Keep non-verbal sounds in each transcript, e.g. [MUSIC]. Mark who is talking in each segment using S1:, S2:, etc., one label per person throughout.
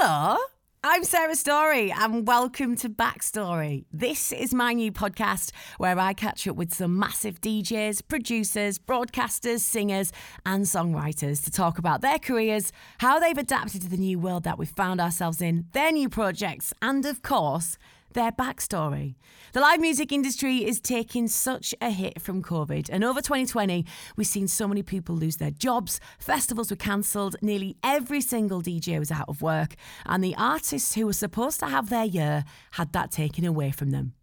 S1: Hello. I'm Sarah Story and welcome to Backstory. This is my new podcast where I catch up with some massive DJs, producers, broadcasters, singers, and songwriters to talk about their careers, how they've adapted to the new world that we've found ourselves in, their new projects, and of course, their backstory. The live music industry is taking such a hit from COVID, and over 2020, we've seen so many people lose their jobs, festivals were cancelled, nearly every single DJ was out of work, and the artists who were supposed to have their year had that taken away from them.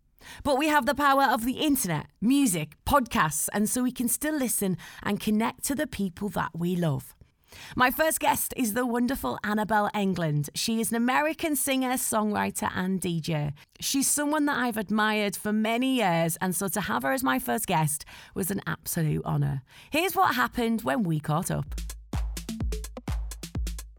S1: But we have the power of the internet, music, podcasts, and so we can still listen and connect to the people that we love. My first guest is the wonderful Annabel Englund. She is an American singer, songwriter, and DJ. She's someone that I've admired for many years, and so to have her as my first guest was an absolute honour. Here's what happened when we caught up.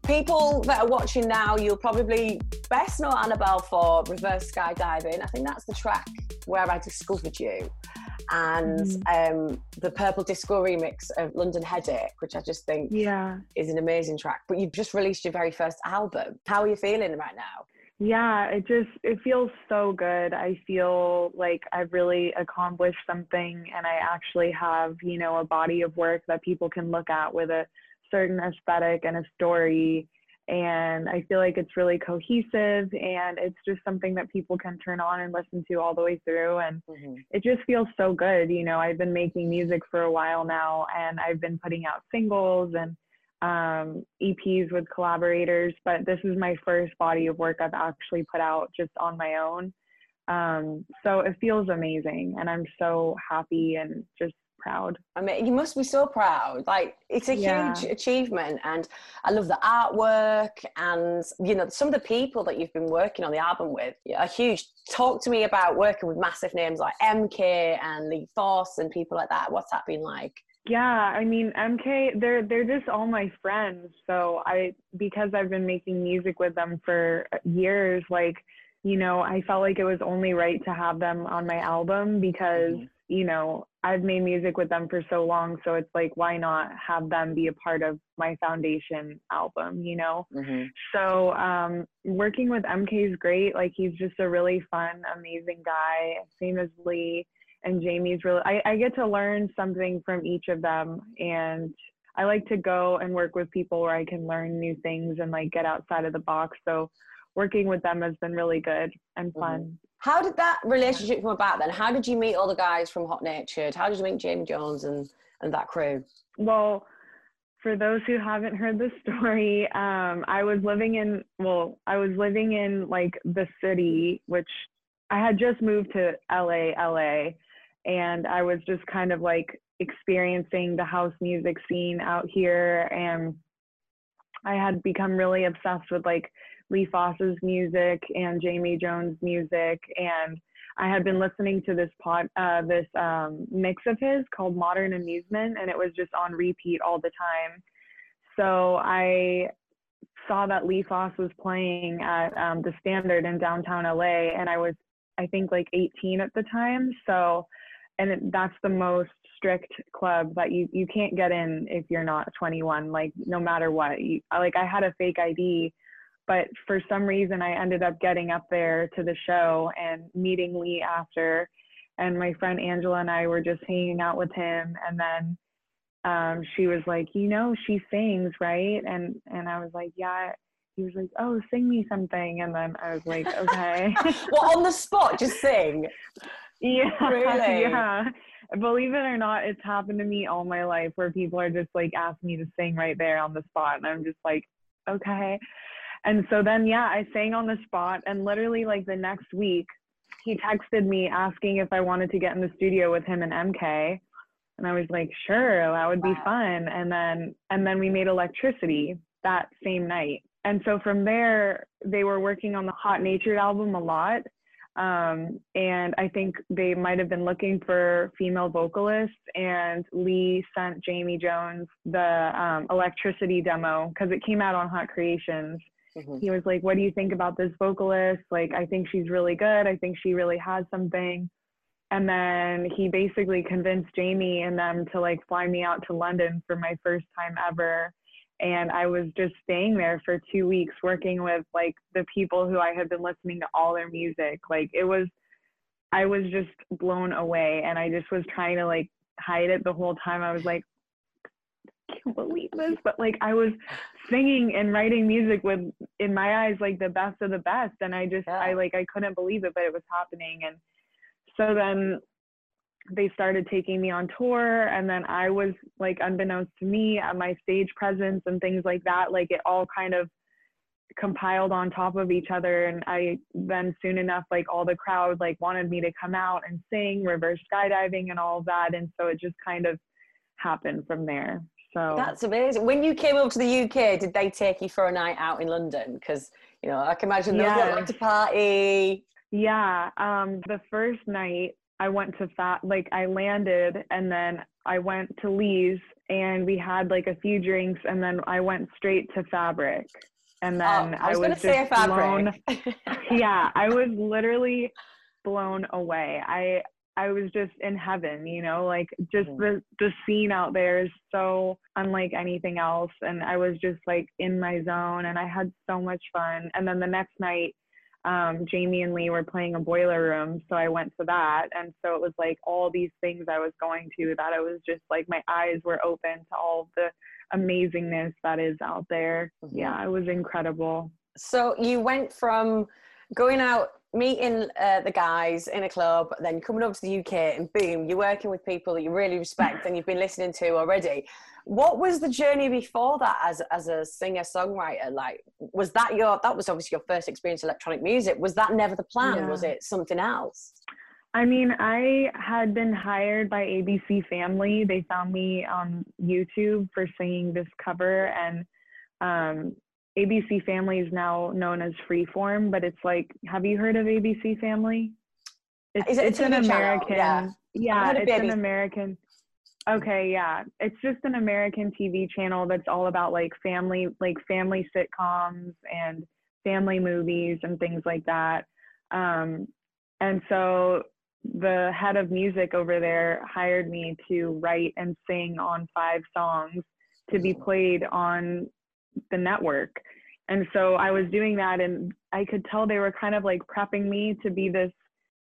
S2: People that are watching now, you'll probably best know Annabel for reverse skydiving. I think that's the track where I discovered you and mm. um, the Purple Disco remix of London Headache, which I just think
S3: yeah.
S2: is an amazing track. But you've just released your very first album. How are you feeling right now?
S3: Yeah, it just it feels so good. I feel like I've really accomplished something and I actually have, you know, a body of work that people can look at with a certain aesthetic and a story and I feel like it's really cohesive and it's just something that people can turn on and listen to all the way through and mm-hmm. it just feels so good you know I've been making music for a while now and I've been putting out singles and um, EPs with collaborators but this is my first body of work I've actually put out just on my own um, so it feels amazing and I'm so happy and just proud.
S2: I mean, you must be so proud. Like, it's a yeah. huge achievement, and I love the artwork and you know some of the people that you've been working on the album with are huge. Talk to me about working with massive names like MK and Lee Foss and people like that. What's that been like?
S3: Yeah, I mean MK, they're they're just all my friends. So I because I've been making music with them for years, like you know, I felt like it was only right to have them on my album because. Mm-hmm you know, I've made music with them for so long, so it's like, why not have them be a part of my foundation album, you know? Mm-hmm. So, um, working with MK is great. Like, he's just a really fun, amazing guy. Same as Lee and Jamie's really, I, I get to learn something from each of them. And I like to go and work with people where I can learn new things and like get outside of the box. So, working with them has been really good and mm-hmm. fun. Mm-hmm.
S2: How did that relationship come about then? How did you meet all the guys from Hot Natured? How did you meet Jamie Jones and, and that crew?
S3: Well, for those who haven't heard the story, um, I was living in, well, I was living in like the city, which I had just moved to LA, LA, and I was just kind of like experiencing the house music scene out here. And I had become really obsessed with like Lee Foss's music and Jamie Jones' music, and I had been listening to this pod, uh, this um, mix of his called Modern Amusement, and it was just on repeat all the time. So I saw that Lee Foss was playing at um, the Standard in downtown LA, and I was, I think, like 18 at the time. So, and it, that's the most strict club that you you can't get in if you're not 21. Like no matter what, you, like I had a fake ID but for some reason I ended up getting up there to the show and meeting Lee after and my friend Angela and I were just hanging out with him and then um, she was like, you know, she sings, right? And and I was like, yeah. He was like, oh, sing me something, and then I was like, [LAUGHS] okay. [LAUGHS]
S2: well, on the spot, just sing.
S3: Yeah,
S2: really?
S3: yeah. Believe it or not, it's happened to me all my life where people are just like asking me to sing right there on the spot, and I'm just like, okay. And so then, yeah, I sang on the spot. And literally, like the next week, he texted me asking if I wanted to get in the studio with him and MK. And I was like, sure, that would be fun. And then, and then we made electricity that same night. And so from there, they were working on the Hot Natured album a lot. Um, and I think they might have been looking for female vocalists. And Lee sent Jamie Jones the um, electricity demo because it came out on Hot Creations. Mm-hmm. He was like, What do you think about this vocalist? Like, I think she's really good. I think she really has something. And then he basically convinced Jamie and them to like fly me out to London for my first time ever. and I was just staying there for two weeks working with like the people who I had been listening to all their music. Like it was, I was just blown away, and I just was trying to like hide it the whole time. I was like, can't believe this, but like I was singing and writing music with, in my eyes, like the best of the best, and I just, yeah. I like, I couldn't believe it, but it was happening, and so then they started taking me on tour and then i was like unbeknownst to me at my stage presence and things like that like it all kind of compiled on top of each other and i then soon enough like all the crowd like wanted me to come out and sing reverse skydiving and all of that and so it just kind of happened from there so
S2: that's amazing when you came over to the uk did they take you for a night out in london because you know i can imagine they yes. like to party
S3: yeah um the first night I went to fat like I landed and then I went to Lee's and we had like a few drinks and then I went straight to Fabric. And then
S2: oh, I was, I was just blown. [LAUGHS]
S3: yeah, I was literally blown away. I I was just in heaven, you know, like just mm. the the scene out there is so unlike anything else and I was just like in my zone and I had so much fun. And then the next night um, Jamie and Lee were playing a boiler room, so I went to that, and so it was like all these things I was going to that I was just like my eyes were open to all the amazingness that is out there. Mm-hmm. Yeah, it was incredible.
S2: So you went from going out meeting uh, the guys in a club, then coming over to the UK, and boom, you're working with people that you really respect and you've been listening to already. What was the journey before that as as a singer songwriter? Like, was that your that was obviously your first experience electronic music? Was that never the plan? Yeah. Was it something else?
S3: I mean, I had been hired by ABC Family. They found me on YouTube for singing this cover, and um, ABC Family is now known as Freeform, but it's like, have you heard of ABC Family?
S2: It's, it it's an American,
S3: yeah, yeah it's an American. Okay, yeah, it's just an American TV channel that's all about like family, like family sitcoms and family movies and things like that. Um, and so the head of music over there hired me to write and sing on five songs to be played on the network. And so I was doing that, and I could tell they were kind of like prepping me to be this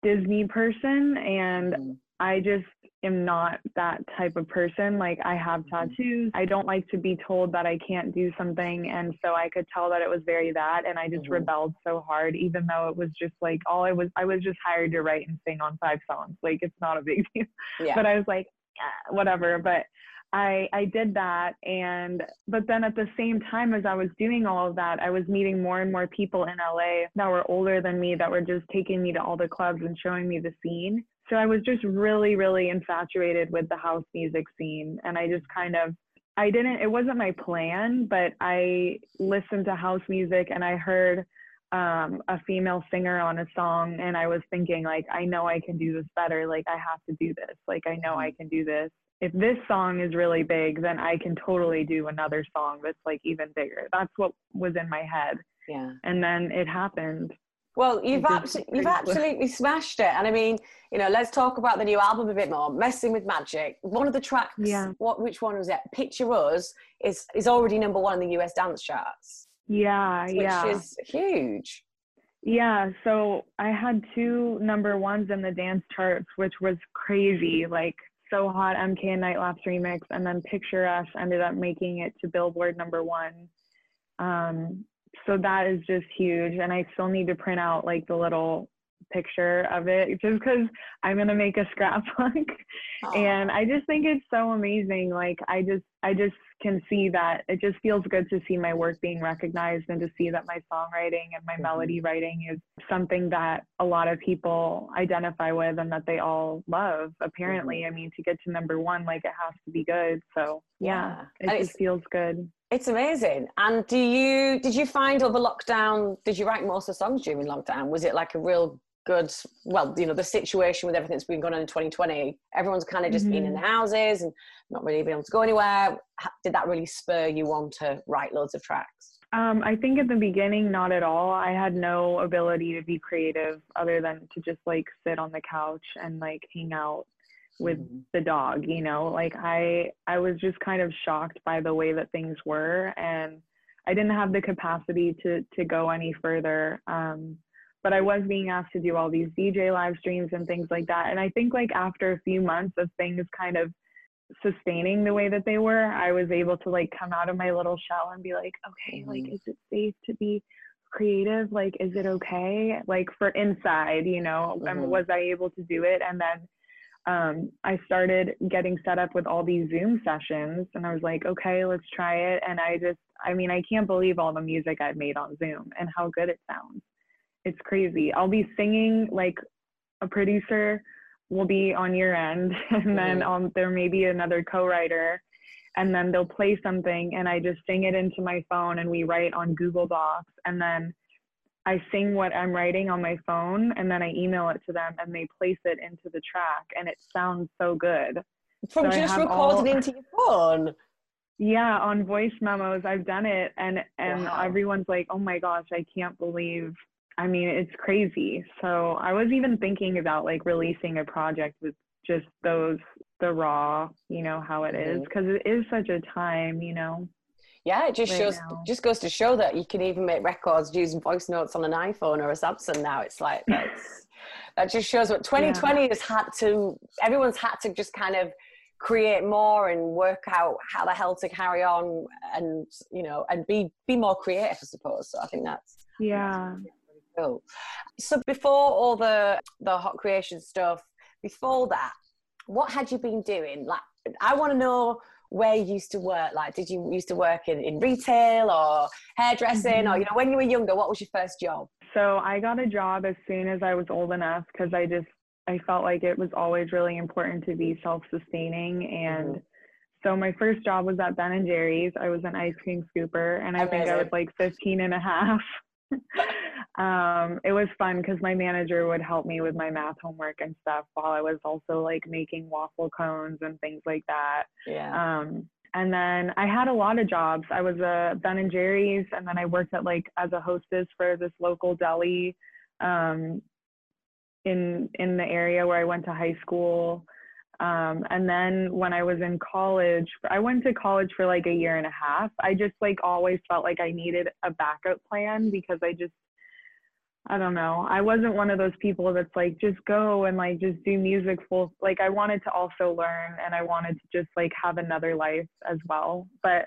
S3: Disney person. And mm-hmm. I just am not that type of person. Like, I have mm-hmm. tattoos. I don't like to be told that I can't do something. And so I could tell that it was very that. And I just mm-hmm. rebelled so hard, even though it was just like all I was, I was just hired to write and sing on five songs. Like, it's not a big [LAUGHS] deal. Yeah. But I was like, yeah, whatever. But I, I did that. And but then at the same time as I was doing all of that I was meeting more and more people in LA that were older than me that were just taking me to all the clubs and showing me the scene. So I was just really really infatuated with the house music scene. And I just kind of I didn't it wasn't my plan but I listened to house music and I heard um, a female singer on a song and I was thinking like I know I can do this better. Like I have to do this. Like I know I can do this if this song is really big, then I can totally do another song that's like even bigger. That's what was in my head.
S2: Yeah.
S3: And then it happened.
S2: Well, you've absolutely you've absolutely smashed it. And I mean, you know, let's talk about the new album a bit more. Messing with Magic. One of the tracks. Yeah. What? Which one was it? Picture Us is is already number one in the US dance charts.
S3: Yeah.
S2: Which
S3: yeah.
S2: Which is huge.
S3: Yeah, so I had two number ones in the dance charts, which was crazy. Like so Hot MK and Night Lapse remix, and then Picture Us ended up making it to Billboard number one. Um, so that is just huge, and I still need to print out like the little picture of it just because I'm gonna make a scrapbook, [LAUGHS] and I just think it's so amazing. Like I just I just can see that it just feels good to see my work being recognized and to see that my songwriting and my mm-hmm. melody writing is something that a lot of people identify with and that they all love apparently mm-hmm. i mean to get to number one like it has to be good so yeah, yeah. it just feels good
S2: it's amazing and do you did you find over lockdown did you write the songs during lockdown was it like a real good well you know the situation with everything that's been going on in 2020 everyone's kind of just mm-hmm. been in the houses and not really being able to go anywhere. Did that really spur you on to write loads of tracks?
S3: Um, i think at the beginning not at all. I had no ability to be creative other than to just like sit on the couch and like hang out with mm-hmm. the dog you know? Like i i was just kind of shocked by the way that things were and i didn't have the capacity to to go any further. Um but i was being asked to do all these dj live streams and things like that and i think like after a few months of things kind of sustaining the way that they were i was able to like come out of my little shell and be like okay mm-hmm. like is it safe to be creative like is it okay like for inside you know mm-hmm. and was i able to do it and then um, I started getting set up with all these Zoom sessions and I was like, okay, let's try it. And I just, I mean, I can't believe all the music I've made on Zoom and how good it sounds. It's crazy. I'll be singing like a producer will be on your end [LAUGHS] and then um, there may be another co-writer and then they'll play something and I just sing it into my phone and we write on Google Docs and then I sing what I'm writing on my phone and then I email it to them and they place it into the track and it sounds so good.
S2: From so just recording all, into your phone.
S3: Yeah, on voice memos I've done it and and wow. everyone's like, "Oh my gosh, I can't believe." I mean, it's crazy. So, I was even thinking about like releasing a project with just those the raw, you know, how it is because mm-hmm. it is such a time, you know
S2: yeah it just right shows now. just goes to show that you can even make records using voice notes on an iphone or a samsung now it's like that's that just shows what 2020 yeah. has had to everyone's had to just kind of create more and work out how the hell to carry on and you know and be be more creative i suppose so i think that's
S3: yeah
S2: cool so before all the the hot creation stuff before that what had you been doing like i want to know where you used to work like did you used to work in, in retail or hairdressing mm-hmm. or you know when you were younger what was your first job
S3: so i got a job as soon as i was old enough because i just i felt like it was always really important to be self-sustaining and mm-hmm. so my first job was at ben and jerry's i was an ice cream scooper and i Amazing. think i was like 15 and a half [LAUGHS] um, it was fun because my manager would help me with my math homework and stuff while I was also like making waffle cones and things like that.
S2: Yeah.
S3: Um, and then I had a lot of jobs. I was a Ben and Jerry's, and then I worked at like as a hostess for this local deli um, in in the area where I went to high school. Um, and then when I was in college, I went to college for like a year and a half. I just like always felt like I needed a backup plan because I just, I don't know. I wasn't one of those people that's like, just go and like just do music full. Like I wanted to also learn and I wanted to just like have another life as well. But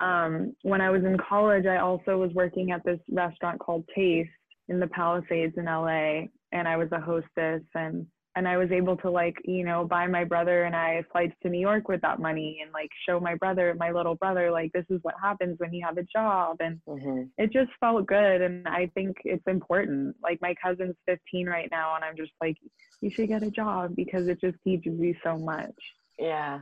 S3: um, when I was in college, I also was working at this restaurant called Taste in the Palisades in LA, and I was a hostess and and I was able to like, you know, buy my brother and I flights to New York with that money and like show my brother, my little brother, like this is what happens when you have a job. And mm-hmm. it just felt good. And I think it's important. Like my cousin's 15 right now, and I'm just like, you should get a job because it just teaches you so much.
S2: Yeah.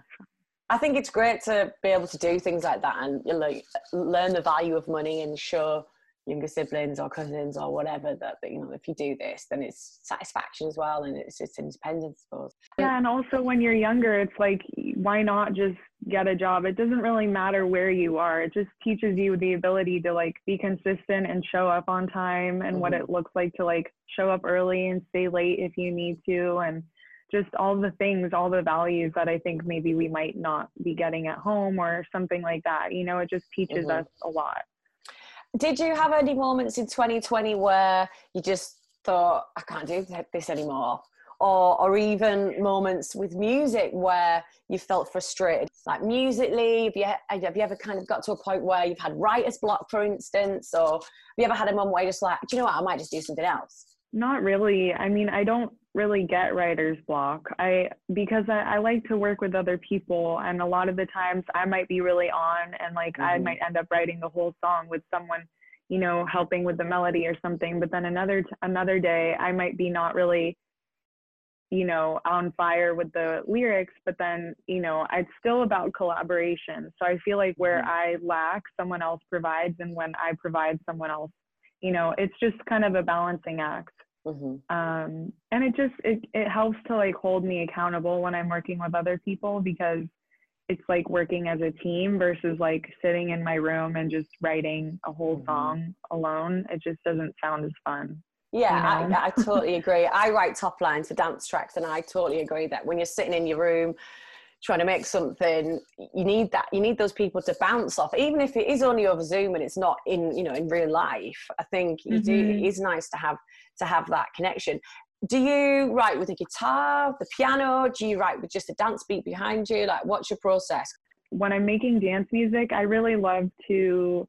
S2: I think it's great to be able to do things like that and like learn the value of money and show younger siblings or cousins or whatever that, that, you know if you do this then it's satisfaction as well and it's just independence I suppose
S3: yeah and also when you're younger it's like why not just get a job it doesn't really matter where you are it just teaches you the ability to like be consistent and show up on time and mm-hmm. what it looks like to like show up early and stay late if you need to and just all the things all the values that i think maybe we might not be getting at home or something like that you know it just teaches mm-hmm. us a lot
S2: did you have any moments in 2020 where you just thought, I can't do this anymore? Or, or even moments with music where you felt frustrated, like musically? Have you, have you ever kind of got to a point where you've had writer's block, for instance? Or have you ever had a moment where you're just like, do you know what, I might just do something else?
S3: Not really. I mean, I don't really get writer's block. I because I, I, like to work with other people and a lot of the times I might be really on and like mm-hmm. I might end up writing the whole song with someone, you know, helping with the melody or something. But then another t- another day I might be not really, you know, on fire with the lyrics, but then, you know, it's still about collaboration. So I feel like where mm-hmm. I lack, someone else provides and when I provide someone else, you know, it's just kind of a balancing act. Mm-hmm. Um, and it just it, it helps to like hold me accountable when I'm working with other people because it's like working as a team versus like sitting in my room and just writing a whole mm-hmm. song alone. It just doesn't sound as fun.
S2: Yeah, you know? I, I totally [LAUGHS] agree. I write top lines for dance tracks, and I totally agree that when you're sitting in your room trying to make something you need that you need those people to bounce off even if it is only over zoom and it's not in you know in real life i think you mm-hmm. do it mm-hmm. nice to have to have that connection do you write with a guitar the piano do you write with just a dance beat behind you like what's your process
S3: when i'm making dance music i really love to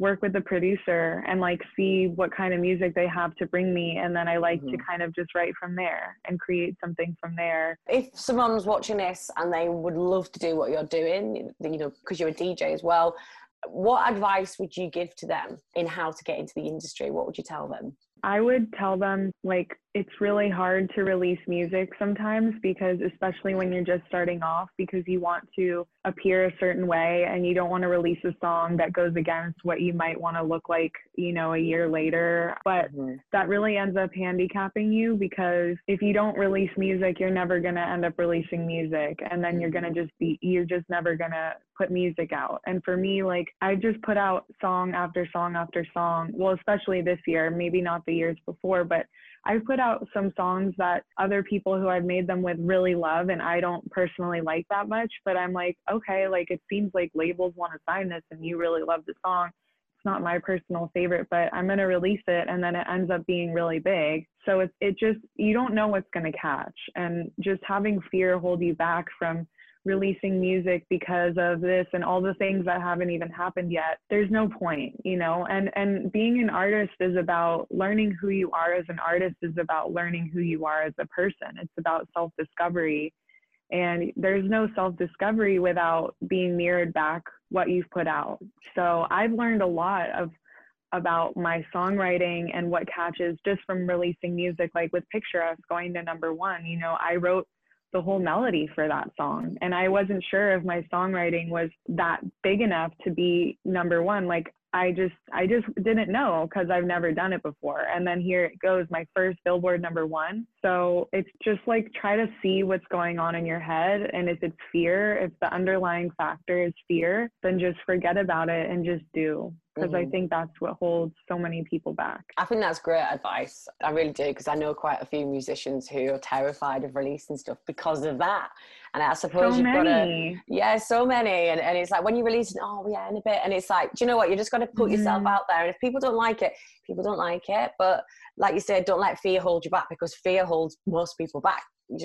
S3: work with the producer and like see what kind of music they have to bring me and then i like mm-hmm. to kind of just write from there and create something from there.
S2: If someone's watching this and they would love to do what you're doing you know because you're a dj as well what advice would you give to them in how to get into the industry? What would you tell them?
S3: I would tell them like it's really hard to release music sometimes because especially when you're just starting off because you want to appear a certain way and you don't want to release a song that goes against what you might want to look like, you know, a year later. But mm-hmm. that really ends up handicapping you because if you don't release music, you're never going to end up releasing music and then you're going to just be you're just never going to put music out. And for me like I just put out song after song after song. Well, especially this year, maybe not the years before, but I've put out some songs that other people who I've made them with really love and I don't personally like that much, but I'm like, okay, like it seems like labels want to sign this and you really love the song. It's not my personal favorite, but I'm going to release it and then it ends up being really big. So it's it just you don't know what's going to catch and just having fear hold you back from releasing music because of this and all the things that haven't even happened yet there's no point you know? And and being an artist is about learning who you are as an artist is about learning who you are as a person. It's about self discovery and there's no self discovery without being mirrored back what you've put out. So i've learned a lot of about my songwriting and what catches just from releasing music like with picture us going to number one you know i wrote the whole melody for that song. And I wasn't sure if my songwriting was that big enough to be number one. Like I just I just didn't know because I've never done it before. And then here it goes, my first Billboard number one. So it's just like try to see what's going on in your head. And if it's fear, if the underlying factor is fear, then just forget about it and just do because mm-hmm. I think that's what holds so many people back.
S2: I think that's great advice. I really do because I know quite a few musicians who are terrified of releasing stuff because of that. And I suppose
S3: so
S2: you've got to, yeah, so many. And, and it's like when you release it, oh, yeah, in a bit. And it's like, do you know what? You're just got to put mm-hmm. yourself out there. And if people don't like it, people don't like it. But like you said, don't let fear hold you back because fear holds most people back.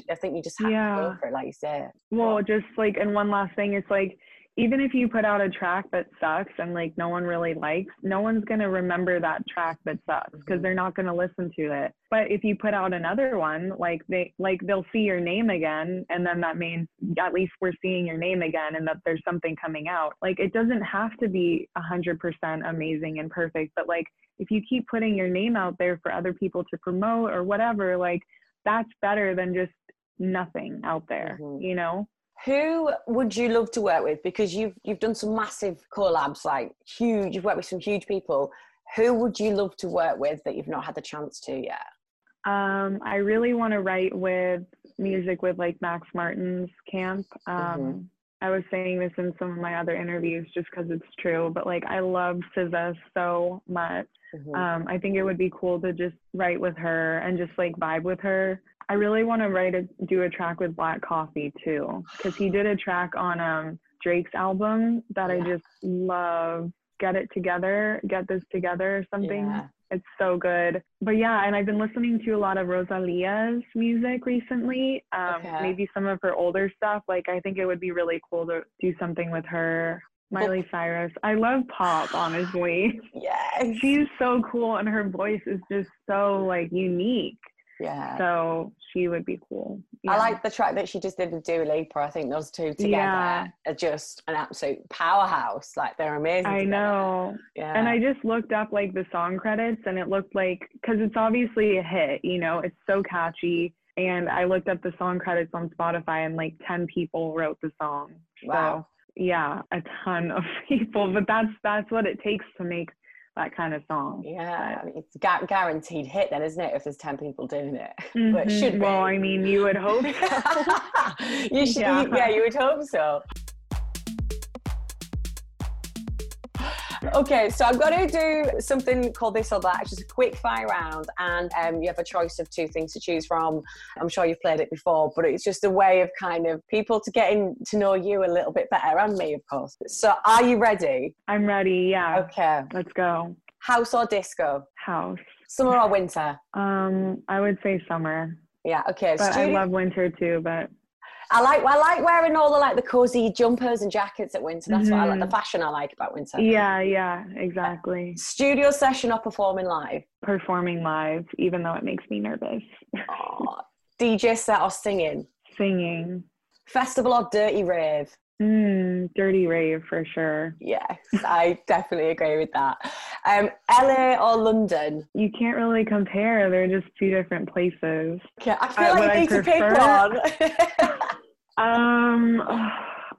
S2: I think you just have yeah. to go for it, like you said.
S3: Well, just like, and one last thing, it's like, even if you put out a track that sucks and like no one really likes, no one's going to remember that track that sucks because they're not going to listen to it. But if you put out another one, like they like they'll see your name again and then that means at least we're seeing your name again and that there's something coming out. Like it doesn't have to be a 100% amazing and perfect, but like if you keep putting your name out there for other people to promote or whatever, like that's better than just nothing out there, mm-hmm. you know?
S2: Who would you love to work with? Because you've you've done some massive collabs, like huge. You've worked with some huge people. Who would you love to work with that you've not had the chance to yet?
S3: Um, I really want to write with music with like Max Martin's camp. Um, mm-hmm. I was saying this in some of my other interviews just because it's true, but like I love SZA so much. Mm-hmm. Um, I think it would be cool to just write with her and just like vibe with her. I really want to write a do a track with Black Coffee too, because he did a track on um Drake's album that yeah. I just love. Get it together, get this together, or something. Yeah. It's so good. But yeah, and I've been listening to a lot of Rosalia's music recently. Um, okay. Maybe some of her older stuff. Like I think it would be really cool to do something with her. Miley Cyrus. I love pop, honestly. [LAUGHS]
S2: Yes.
S3: She's so cool and her voice is just so like unique.
S2: Yeah.
S3: So she would be cool.
S2: Yeah. I like the track that she just did with Dua Lipa. I think those two together yeah. are just an absolute powerhouse. Like they're amazing.
S3: I
S2: together.
S3: know. Yeah. And I just looked up like the song credits and it looked like, because it's obviously a hit, you know, it's so catchy. And I looked up the song credits on Spotify and like 10 people wrote the song.
S2: Wow.
S3: So yeah, a ton of [LAUGHS] people. But that's that's what it takes to make that kind of song.
S2: Yeah, I mean, it's gu- guaranteed hit then, isn't it? If there's ten people doing it, [LAUGHS] mm-hmm. but it should be.
S3: Well, I mean, you would hope.
S2: So. [LAUGHS] you should. Yeah. yeah, you would hope so. Okay, so I'm going to do something called this or that, It's just a quick fire round, and um, you have a choice of two things to choose from. I'm sure you've played it before, but it's just a way of kind of people to getting to know you a little bit better, and me, of course. So, are you ready?
S3: I'm ready. Yeah.
S2: Okay.
S3: Let's go.
S2: House or disco?
S3: House.
S2: Summer or winter?
S3: Um, I would say summer.
S2: Yeah. Okay.
S3: But I love winter too. But
S2: I like I like wearing all the like the cozy jumpers and jackets at winter. That's what I like. The
S3: Mhm.
S2: fashion I like about winter.
S3: yeah, yeah, exactly.
S2: Studio session or performing live?
S3: Performing live, even though it makes me nervous.
S2: Aw. DJ set or singing?
S3: Singing.
S2: Festival or dirty rave?
S3: Mm, dirty rave for sure.
S2: Yes, I definitely agree with that. Um, LA or London?
S3: You can't really compare. They're just two different places.
S2: Okay, I feel
S3: Uh,
S2: like you need to pick one. [LAUGHS] [LAUGHS]
S3: Um,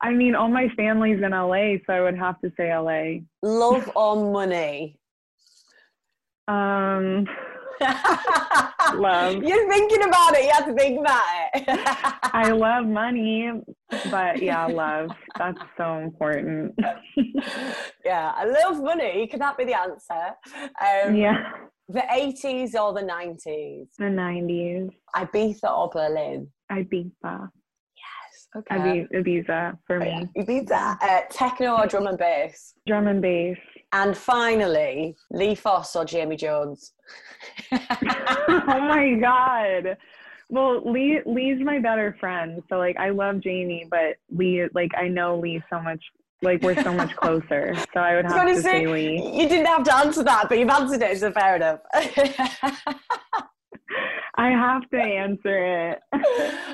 S3: I mean, all my family's in LA, so I would have to say LA.
S2: Love or money?
S3: Um, Love.
S2: You're thinking about it. You have to think about it. [LAUGHS]
S3: I love money, but yeah, love. That's so important. [LAUGHS]
S2: yeah, I love money. Could that be the answer? Um,
S3: yeah.
S2: The 80s or the 90s?
S3: The 90s.
S2: Ibiza or Berlin?
S3: Ibiza.
S2: Yes. Okay.
S3: Ibiza for me.
S2: Ibiza. Uh, techno or drum and bass?
S3: Drum and bass.
S2: And finally, Lee Foss or Jamie Jones? [LAUGHS]
S3: oh my god. Well, Lee Lee's my better friend, so like I love Jamie, but Lee like I know Lee so much like we're so much closer. So I would have to
S2: to say,
S3: say Lee.
S2: you didn't have to answer that, but you've answered it, so fair enough. [LAUGHS] [LAUGHS]
S3: I have to answer it. [LAUGHS]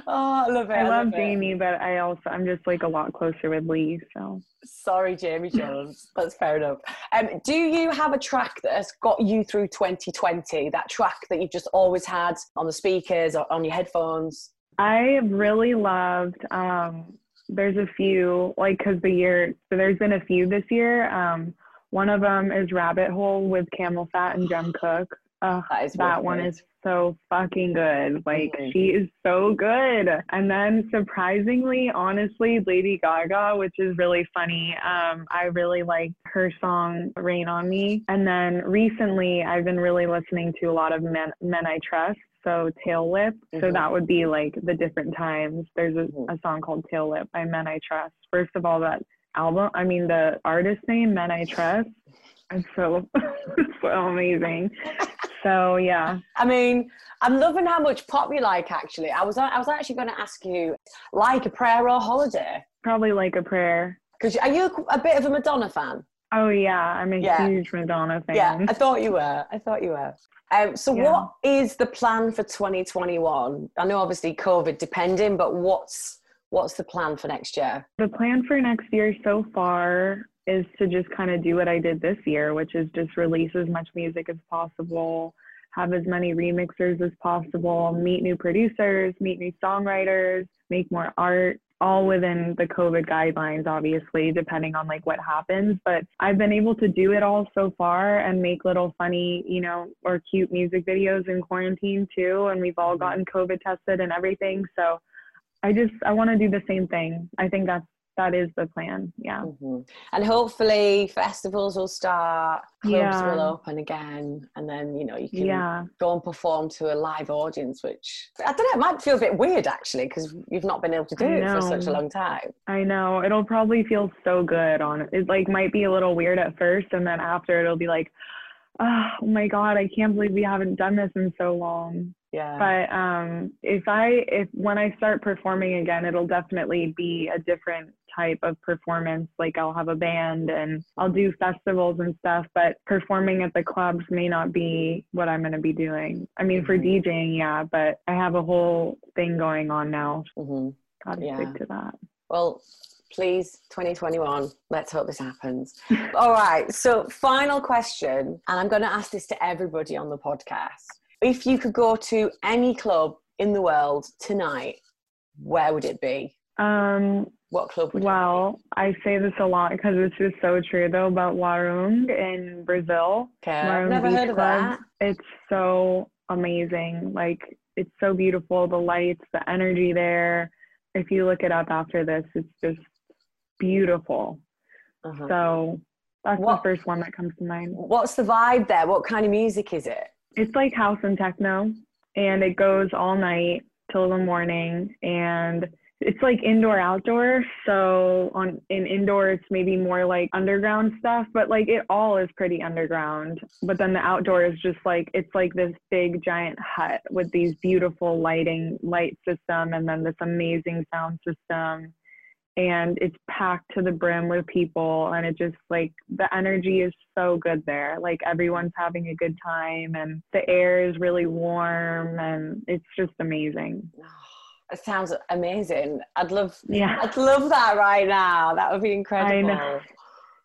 S2: oh, I love it.
S3: I love
S2: it.
S3: Jamie, but I also I'm just like a lot closer with Lee. So
S2: Sorry, Jamie Jones. [LAUGHS] That's fair enough. Um, do you have a track that has got you through 2020? That track that you've just always had on the speakers or on your headphones?
S3: I really loved. Um, there's a few like because the year so there's been a few this year. Um, one of them is Rabbit Hole with CamelPhat and Jem Cooke. Uh,
S2: That is
S3: that
S2: wicked.
S3: one is so fucking good. Like
S2: Mhm.
S3: she is so good. And then surprisingly, honestly, Lady Gaga, which is really funny. Um, I really liked her song "Rain on Me." And then recently, I've been really listening to a lot of Men, Men I Trust. So Tail Whip. So
S2: Mhm.
S3: that would be like the different times. There's a,
S2: Mhm.
S3: a song called Tail Whip by Men I Trust. First of all, that album, I mean the artist name, Men I Trust. It's so [LAUGHS] so amazing. So yeah.
S2: I mean, I'm loving how much pop you like. Actually, I was I was actually going to ask you, like a prayer or holiday?
S3: Probably like a prayer.
S2: Because are you a bit of a Madonna fan?
S3: Oh yeah, I'm a
S2: Yeah.
S3: huge Madonna fan.
S2: Yeah, I thought you were. I thought you were. Um, so,
S3: Yeah.
S2: what is the plan for 2021? I know, obviously, COVID depending, but what's what's the plan for next year?
S3: The plan for next year so far is to just kind of do what I did this year, which is just release as much music as possible, have as many remixers as possible, meet new producers, meet new songwriters, make more art, all within the COVID guidelines, obviously, depending on like what happens. But I've been able to do it all so far and make little funny, you know, or cute music videos in quarantine too. And we've all mm-hmm. gotten COVID tested and everything. So I just I want to do the same thing. I think that's that is the plan. Yeah.
S2: Mhm. And hopefully, festivals will start, clubs
S3: Yeah.
S2: will open again, and then you know you can
S3: Yeah.
S2: go and perform to a live audience. Which I don't know, it might feel a bit weird actually because you've not been able to do
S3: I
S2: it for such a long time.
S3: I know. It'll probably feel so good on it like might be a little weird at first and then after it'll be like, oh my God, I can't believe we haven't done this in so long.
S2: Yeah.
S3: But um if I if when I start performing again, it'll definitely be a different type of performance. Like I'll have a band and I'll do festivals and stuff, but performing at the clubs may not be what I'm going to be doing. I mean, for
S2: Mhm.
S3: DJing, yeah, but I have a whole thing going on now.
S2: hmm
S3: Got to
S2: Yeah.
S3: stick to that.
S2: Well, please, 2021, let's hope this happens. [LAUGHS] All right, so final question, and I'm going to ask this to everybody on the podcast. If you could go to any club in the world tonight, where would it be?
S3: Um,
S2: What club would
S3: well, I say this a lot because it's just so true though about Warung in Brazil.
S2: Okay, I've
S3: Warung
S2: never
S3: Beach
S2: heard of
S3: Club.
S2: that.
S3: It's so amazing. Like it's so beautiful. The lights, the energy there. If you look it up after this, it's just beautiful.
S2: Uh-huh.
S3: So That's what, the first one that comes to mind.
S2: What's the vibe there? What kind of music is it?
S3: It's like house and techno, and it goes all night till the morning. And it's like indoor outdoor so on in indoor it's maybe more like underground stuff but like it all is pretty underground but then the outdoor is just like it's like this big giant hut with these beautiful lighting light system and then this amazing sound system and it's packed to the brim with people and it just like the energy is so good there like everyone's having a good time and the air is really warm and it's just amazing
S2: it sounds amazing. I'd love, yeah, I'd love that right now. That would be incredible.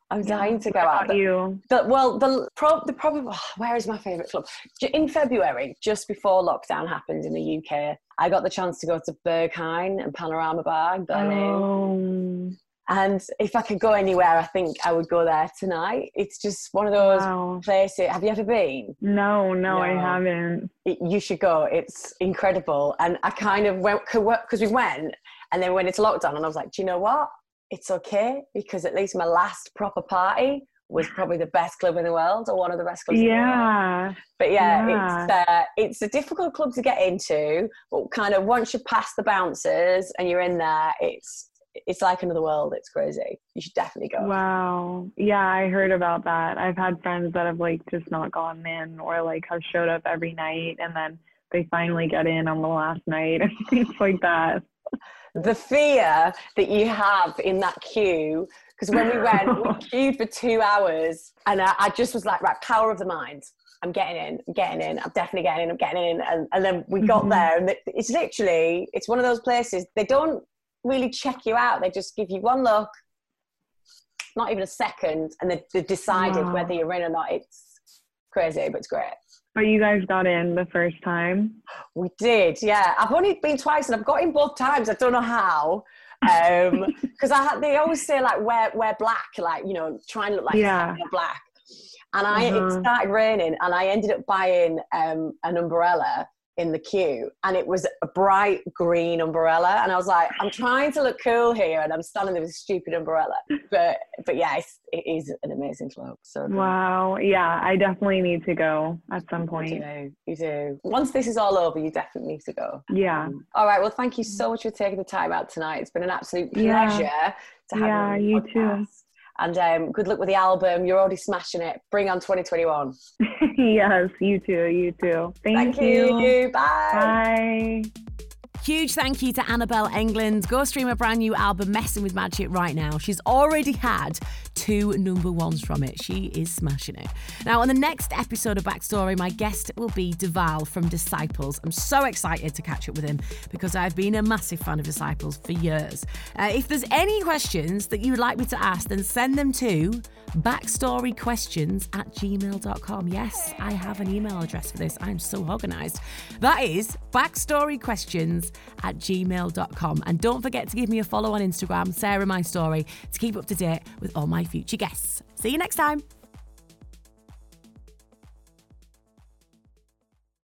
S2: I'm dying yeah. to go out.
S3: you?
S2: The, well, the pro, the problem. Oh, where is my favourite club? In February, just before lockdown happened in the UK, I got the chance to go to Berghain and Panorama Bar, Berlin. Oh. And if I could go anywhere, I think I would go there tonight. It's just one of those wow. places. Have you ever been?
S3: No, no, no. I haven't.
S2: It, you should go. It's incredible. And I kind of went because we went, and then when it's lockdown, and I was like, do you know what? It's okay because at least my last proper party was probably the best club in the world or one of the best clubs
S3: yeah.
S2: But yeah, yeah. it's uh, it's a difficult club to get into, but kind of once you pass the bouncers and you're in there, it's it's like another world. It's crazy. You should definitely go.
S3: Wow. Yeah, I heard about that. I've had friends that have like just not gone in or like have showed up every night and then they finally get in on the last night [LAUGHS] and things like that.
S2: The fear that you have in that queue, because when we went, we [LAUGHS] queued for two hours and I, I just was like, right, power of the mind. I'm getting in, I'm getting in, I'm definitely getting in, I'm getting in. And, and then we got mm-hmm. there and it's literally, it's one of those places, they don't really check you out. They just give you one look, not even a second, and they, they decided wow. whether you're in or not. It's crazy, but it's great.
S3: But you guys got in the first time?
S2: We did, yeah. I've only been twice, and I've got in both times. I don't know how. Um, [LAUGHS] because I had, they always say like wear wear black, like you know, try and look like yeah. black. And I uh-huh. it started raining, and I ended up buying um, an umbrella in the queue and it was a bright green umbrella and i was like i'm trying to look cool here and i'm standing there with a stupid umbrella. But but yeah it is an amazing club so
S3: wow. Yeah i definitely need to go at some point.
S2: you do you do. Once this is all over you definitely need to go.
S3: Yeah. Um,
S2: all right well thank you so much for taking the time out tonight. It's been an absolute pleasure yeah. to have you.
S3: yeah,
S2: you,
S3: you too
S2: and um, good luck with the album. You're already smashing it. Bring on 2021. [LAUGHS]
S3: yes, you too. You too. Thank,
S2: Thank you. you. Bye.
S3: Bye.
S1: Huge thank you to Annabel Englund. Go stream a brand new album, Messing with Magic, right now. She's already had two number ones from it. She is smashing it. Now, on the next episode of Backstory, my guest will be Duvall from Disciples. I'm so excited to catch up with him because I've been a massive fan of Disciples for years. Uh, if there's any questions that you would like me to ask, then send them to backstoryquestions at gmail.com. Yes, I have an email address for this. I'm so organized. That is backstoryquestions at gmail.com. And don't forget to give me a follow on Instagram, Sarah My Story, to keep up to date with all my future guests. See you next time.